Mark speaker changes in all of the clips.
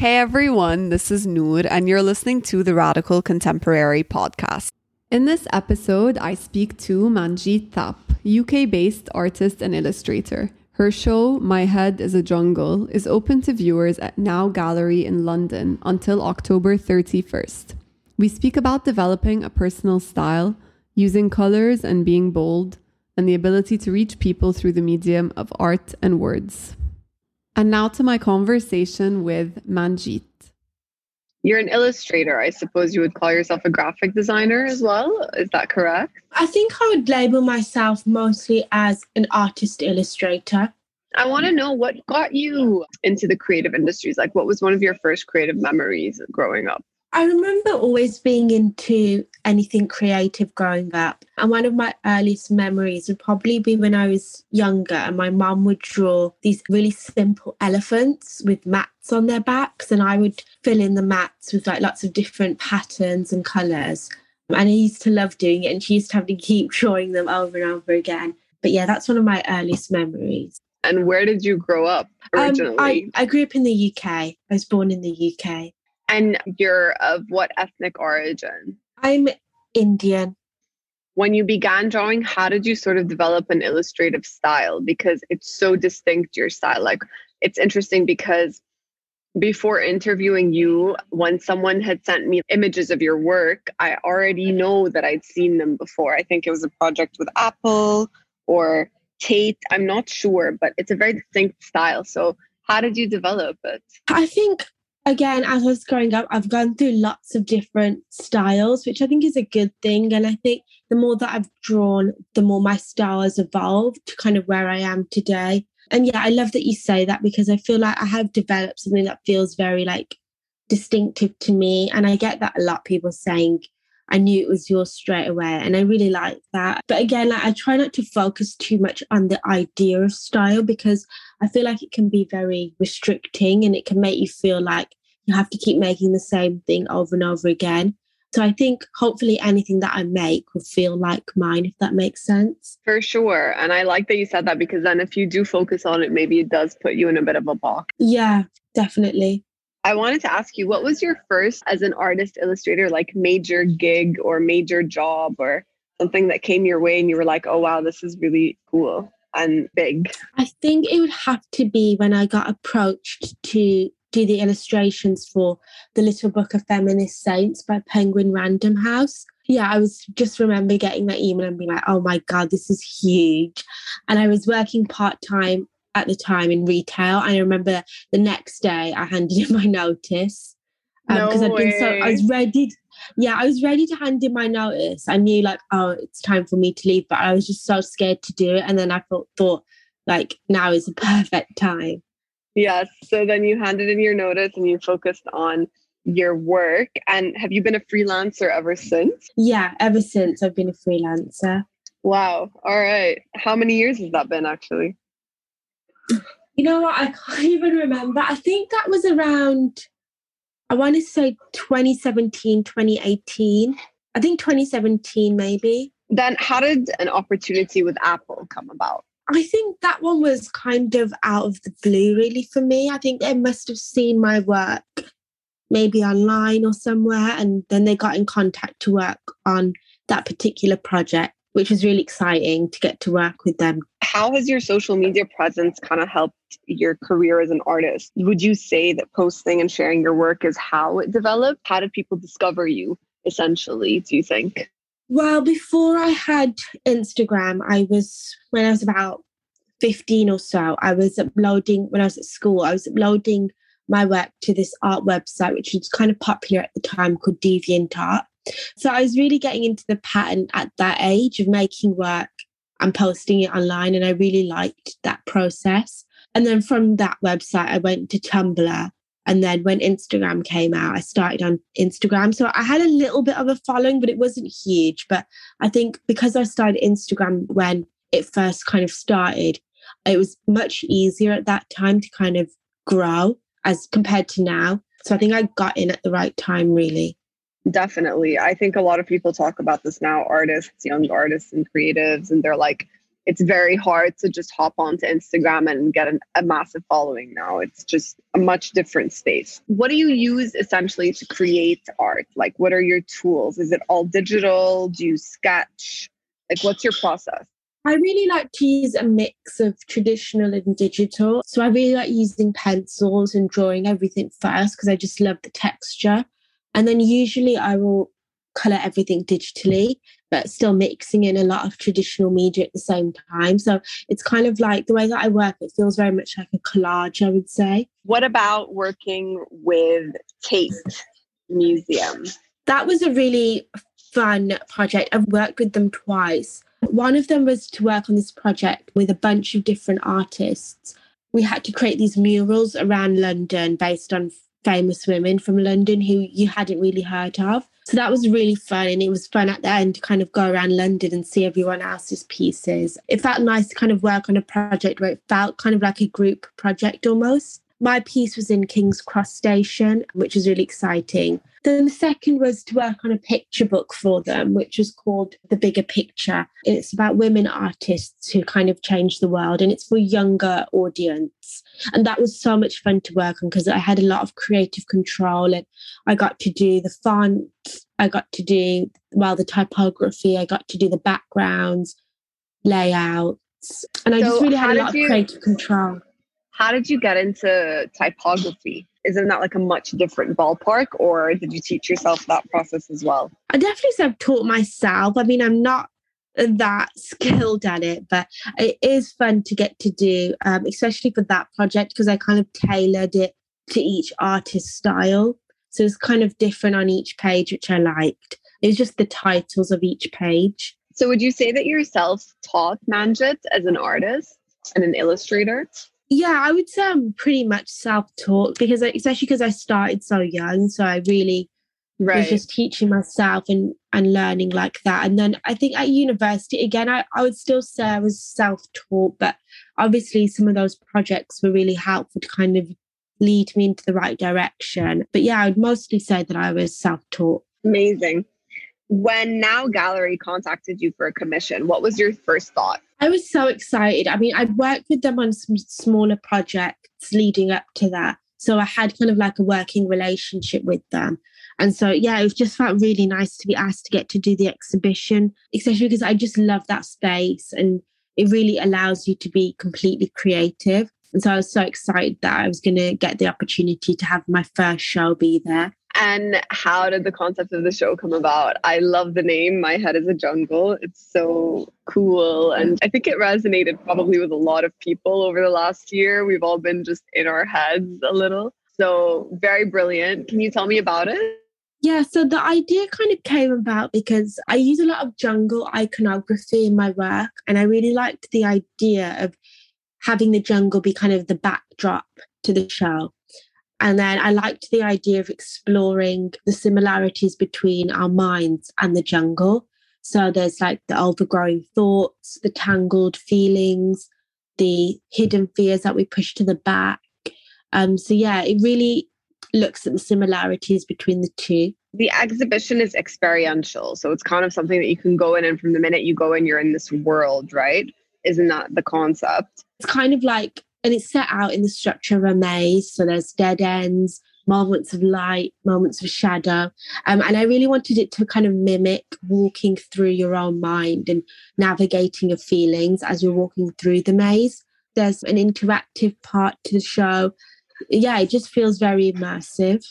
Speaker 1: Hey everyone, this is Nour, and you're listening to the Radical Contemporary podcast. In this episode, I speak to Manjit Thapp, UK based artist and illustrator. Her show, My Head is a Jungle, is open to viewers at Now Gallery in London until October 31st. We speak about developing a personal style, using colors and being bold, and the ability to reach people through the medium of art and words. And now to my conversation with Manjit.
Speaker 2: You're an illustrator. I suppose you would call yourself a graphic designer as well. Is that correct?
Speaker 3: I think I would label myself mostly as an artist illustrator.
Speaker 2: I want to know what got you into the creative industries. Like, what was one of your first creative memories growing up?
Speaker 3: I remember always being into anything creative growing up. And one of my earliest memories would probably be when I was younger and my mum would draw these really simple elephants with mats on their backs. And I would fill in the mats with like lots of different patterns and colours. And I used to love doing it. And she used to have to keep drawing them over and over again. But yeah, that's one of my earliest memories.
Speaker 2: And where did you grow up originally?
Speaker 3: Um, I, I grew up in the UK. I was born in the UK.
Speaker 2: And you're of what ethnic origin?
Speaker 3: I'm Indian.
Speaker 2: When you began drawing, how did you sort of develop an illustrative style? Because it's so distinct, your style. Like, it's interesting because before interviewing you, when someone had sent me images of your work, I already know that I'd seen them before. I think it was a project with Apple or Tate. I'm not sure, but it's a very distinct style. So, how did you develop it?
Speaker 3: I think again, as I was growing up, I've gone through lots of different styles, which I think is a good thing. And I think the more that I've drawn, the more my style has evolved to kind of where I am today. And yeah, I love that you say that because I feel like I have developed something that feels very like distinctive to me. And I get that a lot people saying, I knew it was yours straight away. And I really like that. But again, like I try not to focus too much on the idea of style because I feel like it can be very restricting and it can make you feel like you have to keep making the same thing over and over again. So I think hopefully anything that I make will feel like mine, if that makes sense.
Speaker 2: For sure. And I like that you said that because then if you do focus on it, maybe it does put you in a bit of a box.
Speaker 3: Yeah, definitely.
Speaker 2: I wanted to ask you, what was your first as an artist illustrator, like major gig or major job or something that came your way and you were like, oh, wow, this is really cool and big?
Speaker 3: I think it would have to be when I got approached to do the illustrations for The Little Book of Feminist Saints by Penguin Random House. Yeah, I was just remember getting that email and being like, oh my God, this is huge. And I was working part time at the time in retail. And I remember the next day I handed in my notice because um, no I'd been so I was ready. Yeah, I was ready to hand in my notice. I knew like, oh, it's time for me to leave, but I was just so scared to do it. And then I thought, thought like now is the perfect time.
Speaker 2: Yes. So then you handed in your notice and you focused on your work. And have you been a freelancer ever since?
Speaker 3: Yeah, ever since I've been a freelancer.
Speaker 2: Wow. All right. How many years has that been actually?
Speaker 3: You know what? I can't even remember. I think that was around, I want to say 2017, 2018. I think 2017, maybe.
Speaker 2: Then how did an opportunity with Apple come about?
Speaker 3: I think that one was kind of out of the blue, really, for me. I think they must have seen my work maybe online or somewhere, and then they got in contact to work on that particular project, which was really exciting to get to work with them.
Speaker 2: How has your social media presence kind of helped your career as an artist? Would you say that posting and sharing your work is how it developed? How did people discover you, essentially, do you think?
Speaker 3: Well, before I had Instagram, I was, when I was about 15 or so, I was uploading, when I was at school, I was uploading my work to this art website, which was kind of popular at the time called DeviantArt. So I was really getting into the pattern at that age of making work and posting it online. And I really liked that process. And then from that website, I went to Tumblr and then when Instagram came out, I started on Instagram. So I had a little bit of a following, but it wasn't huge. But I think because I started Instagram when it first kind of started, it was much easier at that time to kind of grow as compared to now. So I think I got in at the right time, really.
Speaker 2: Definitely. I think a lot of people talk about this now artists, young artists, and creatives, and they're like, it's very hard to just hop onto Instagram and get an, a massive following now. It's just a much different space. What do you use essentially to create art? Like, what are your tools? Is it all digital? Do you sketch? Like, what's your process?
Speaker 3: I really like to use a mix of traditional and digital. So I really like using pencils and drawing everything first because I just love the texture. And then usually I will color everything digitally, but still mixing in a lot of traditional media at the same time. So it's kind of like the way that I work, it feels very much like a collage, I would say.
Speaker 2: What about working with Tate Museum?
Speaker 3: That was a really fun project. I've worked with them twice. One of them was to work on this project with a bunch of different artists. We had to create these murals around London based on famous women from London who you hadn't really heard of. So that was really fun. And it was fun at the end to kind of go around London and see everyone else's pieces. It felt nice to kind of work on a project where it felt kind of like a group project almost. My piece was in King's Cross Station, which was really exciting. Then the second was to work on a picture book for them, which was called The Bigger Picture. It's about women artists who kind of change the world and it's for younger audience. And that was so much fun to work on because I had a lot of creative control and I got to do the font, I got to do well the typography, I got to do the backgrounds, layouts. And I so just really had a lot you, of creative control.
Speaker 2: How did you get into typography? isn't that like a much different ballpark or did you teach yourself that process as well?
Speaker 3: I definitely say i've taught myself. I mean i'm not that skilled at it but it is fun to get to do um, especially for that project because i kind of tailored it to each artist's style. So it's kind of different on each page which i liked. It was just the titles of each page.
Speaker 2: So would you say that you're self-taught manjit as an artist and an illustrator
Speaker 3: yeah, I would say I'm pretty much self-taught because, I, especially because I started so young, so I really right. was just teaching myself and and learning like that. And then I think at university again, I, I would still say I was self-taught, but obviously some of those projects were really helpful to kind of lead me into the right direction. But yeah, I would mostly say that I was self-taught.
Speaker 2: Amazing. When Now Gallery contacted you for a commission, what was your first thought?
Speaker 3: I was so excited. I mean, I'd worked with them on some smaller projects leading up to that. So I had kind of like a working relationship with them. And so, yeah, it just felt really nice to be asked to get to do the exhibition, especially because I just love that space and it really allows you to be completely creative. And so I was so excited that I was going to get the opportunity to have my first show be there.
Speaker 2: And how did the concept of the show come about? I love the name. My head is a jungle. It's so cool. And I think it resonated probably with a lot of people over the last year. We've all been just in our heads a little. So, very brilliant. Can you tell me about it?
Speaker 3: Yeah, so the idea kind of came about because I use a lot of jungle iconography in my work. And I really liked the idea of having the jungle be kind of the backdrop to the show. And then I liked the idea of exploring the similarities between our minds and the jungle. So there's like the overgrowing thoughts, the tangled feelings, the hidden fears that we push to the back. Um, so yeah, it really looks at the similarities between the two.
Speaker 2: The exhibition is experiential. So it's kind of something that you can go in and from the minute you go in, you're in this world, right? Isn't that the concept?
Speaker 3: It's kind of like and it's set out in the structure of a maze. So there's dead ends, moments of light, moments of shadow. Um, and I really wanted it to kind of mimic walking through your own mind and navigating your feelings as you're walking through the maze. There's an interactive part to the show. Yeah, it just feels very immersive.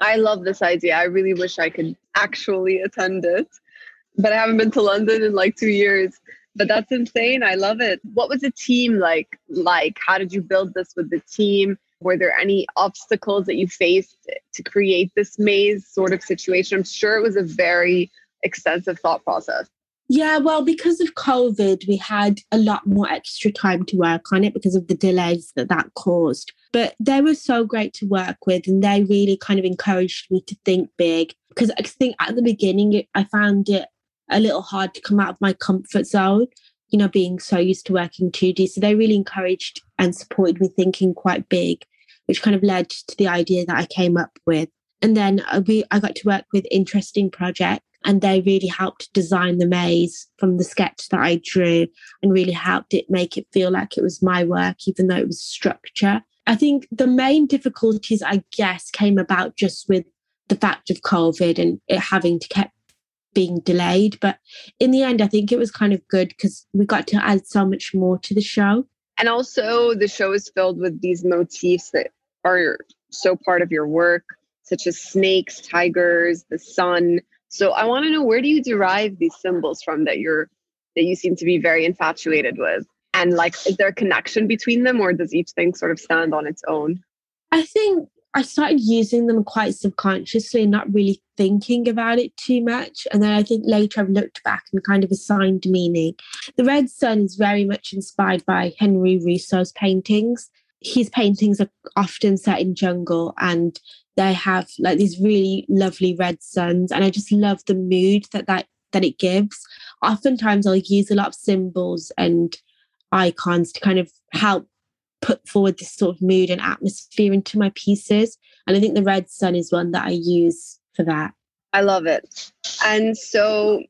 Speaker 2: I love this idea. I really wish I could actually attend it, but I haven't been to London in like two years but that's insane. I love it. What was the team like? Like, how did you build this with the team? Were there any obstacles that you faced to create this maze sort of situation? I'm sure it was a very extensive thought process.
Speaker 3: Yeah, well, because of COVID, we had a lot more extra time to work on it because of the delays that that caused. But they were so great to work with, and they really kind of encouraged me to think big. Because I think at the beginning, I found it a little hard to come out of my comfort zone, you know, being so used to working 2D. So they really encouraged and supported me thinking quite big, which kind of led to the idea that I came up with. And then uh, we, I got to work with interesting projects And they really helped design the maze from the sketch that I drew and really helped it make it feel like it was my work, even though it was structure. I think the main difficulties, I guess, came about just with the fact of COVID and it having to keep being delayed. But in the end, I think it was kind of good because we got to add so much more to the show.
Speaker 2: And also, the show is filled with these motifs that are so part of your work, such as snakes, tigers, the sun. So I want to know where do you derive these symbols from that you're that you seem to be very infatuated with? And like, is there a connection between them, or does each thing sort of stand on its own?
Speaker 3: I think I started using them quite subconsciously, not really thinking about it too much. And then I think later I've looked back and kind of assigned meaning. The Red Sun is very much inspired by Henri Rousseau's paintings. His paintings are often set in jungle and they have like these really lovely red suns. And I just love the mood that that, that it gives. Oftentimes I'll use a lot of symbols and icons to kind of help put forward this sort of mood and atmosphere into my pieces. And I think the red sun is one that I use for that.
Speaker 2: I love it. And so,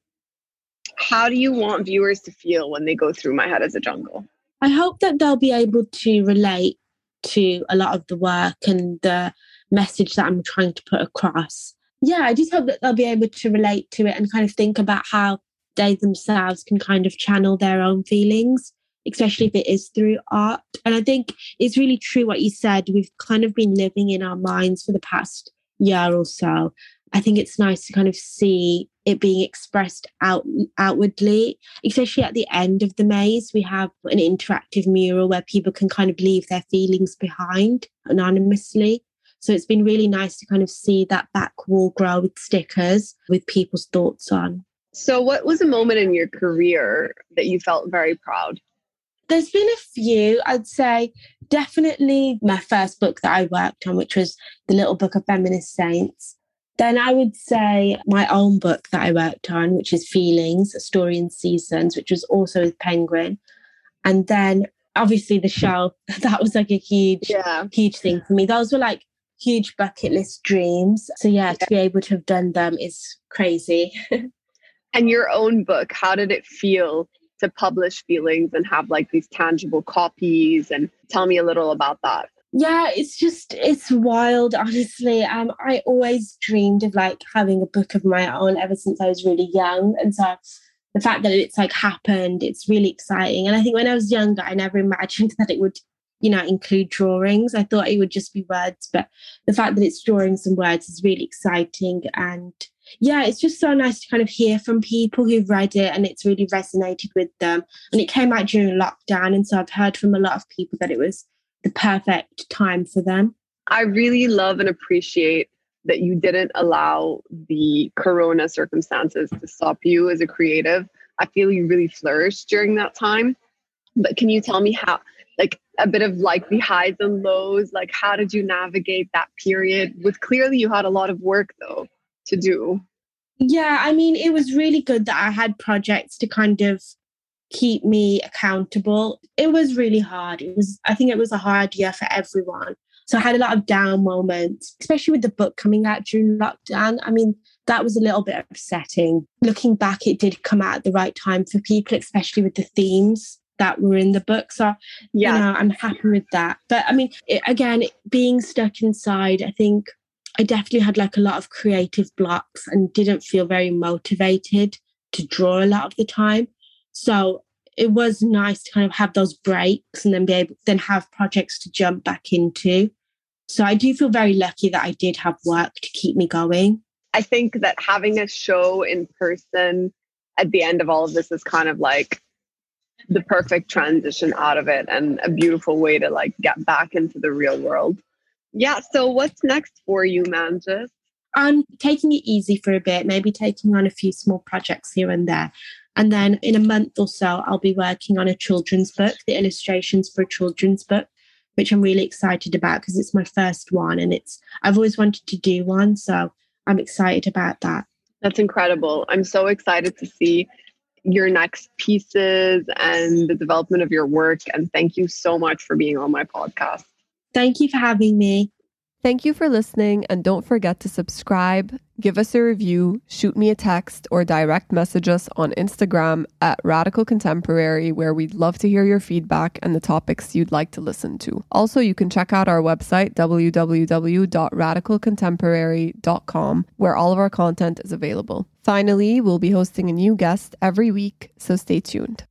Speaker 2: how do you want viewers to feel when they go through My Head is a Jungle?
Speaker 3: I hope that they'll be able to relate to a lot of the work and the message that I'm trying to put across. Yeah, I just hope that they'll be able to relate to it and kind of think about how they themselves can kind of channel their own feelings especially if it is through art. And I think it's really true what you said. We've kind of been living in our minds for the past year or so. I think it's nice to kind of see it being expressed out outwardly, especially at the end of the maze. We have an interactive mural where people can kind of leave their feelings behind anonymously. So it's been really nice to kind of see that back wall grow with stickers with people's thoughts on.
Speaker 2: So, what was a moment in your career that you felt very proud?
Speaker 3: There's been a few, I'd say definitely my first book that I worked on, which was The Little Book of Feminist Saints. Then I would say my own book that I worked on, which is Feelings, A Story in Seasons, which was also with Penguin. And then obviously the show, that was like a huge, yeah. huge thing for me. Those were like huge bucket list dreams. So yeah, yeah. to be able to have done them is crazy.
Speaker 2: and your own book, how did it feel to publish feelings and have like these tangible copies and tell me a little about that?
Speaker 3: Yeah it's just it's wild honestly. Um i always dreamed of like having a book of my own ever since i was really young and so the fact that it's like happened it's really exciting. And i think when i was younger i never imagined that it would you know include drawings. I thought it would just be words but the fact that it's drawings and words is really exciting and yeah, it's just so nice to kind of hear from people who've read it and it's really resonated with them. And it came out during lockdown. And so I've heard from a lot of people that it was the perfect time for them.
Speaker 2: I really love and appreciate that you didn't allow the corona circumstances to stop you as a creative. I feel you really flourished during that time. But can you tell me how, like a bit of like the highs and lows, like how did you navigate that period? With clearly you had a lot of work though to do.
Speaker 3: Yeah, I mean, it was really good that I had projects to kind of keep me accountable. It was really hard. It was, I think it was a hard year for everyone. So I had a lot of down moments, especially with the book coming out during lockdown. I mean, that was a little bit upsetting. Looking back, it did come out at the right time for people, especially with the themes that were in the book. So, yeah, you know, I'm happy with that. But I mean, it, again, being stuck inside, I think I definitely had like a lot of creative blocks and didn't feel very motivated to draw a lot of the time. So it was nice to kind of have those breaks and then be able then have projects to jump back into. So I do feel very lucky that I did have work to keep me going.
Speaker 2: I think that having a show in person at the end of all of this is kind of like the perfect transition out of it and a beautiful way to like get back into the real world. Yeah. So what's next for you, Manjit?
Speaker 3: I'm taking it easy for a bit, maybe taking on a few small projects here and there. And then in a month or so, I'll be working on a children's book, the illustrations for a children's book, which I'm really excited about because it's my first one and it's I've always wanted to do one. So I'm excited about that.
Speaker 2: That's incredible. I'm so excited to see your next pieces and the development of your work. And thank you so much for being on my podcast.
Speaker 3: Thank you for having me.
Speaker 1: Thank you for listening, and don't forget to subscribe, give us a review, shoot me a text, or direct message us on Instagram at Radical Contemporary, where we'd love to hear your feedback and the topics you'd like to listen to. Also, you can check out our website, www.radicalcontemporary.com, where all of our content is available. Finally, we'll be hosting a new guest every week, so stay tuned.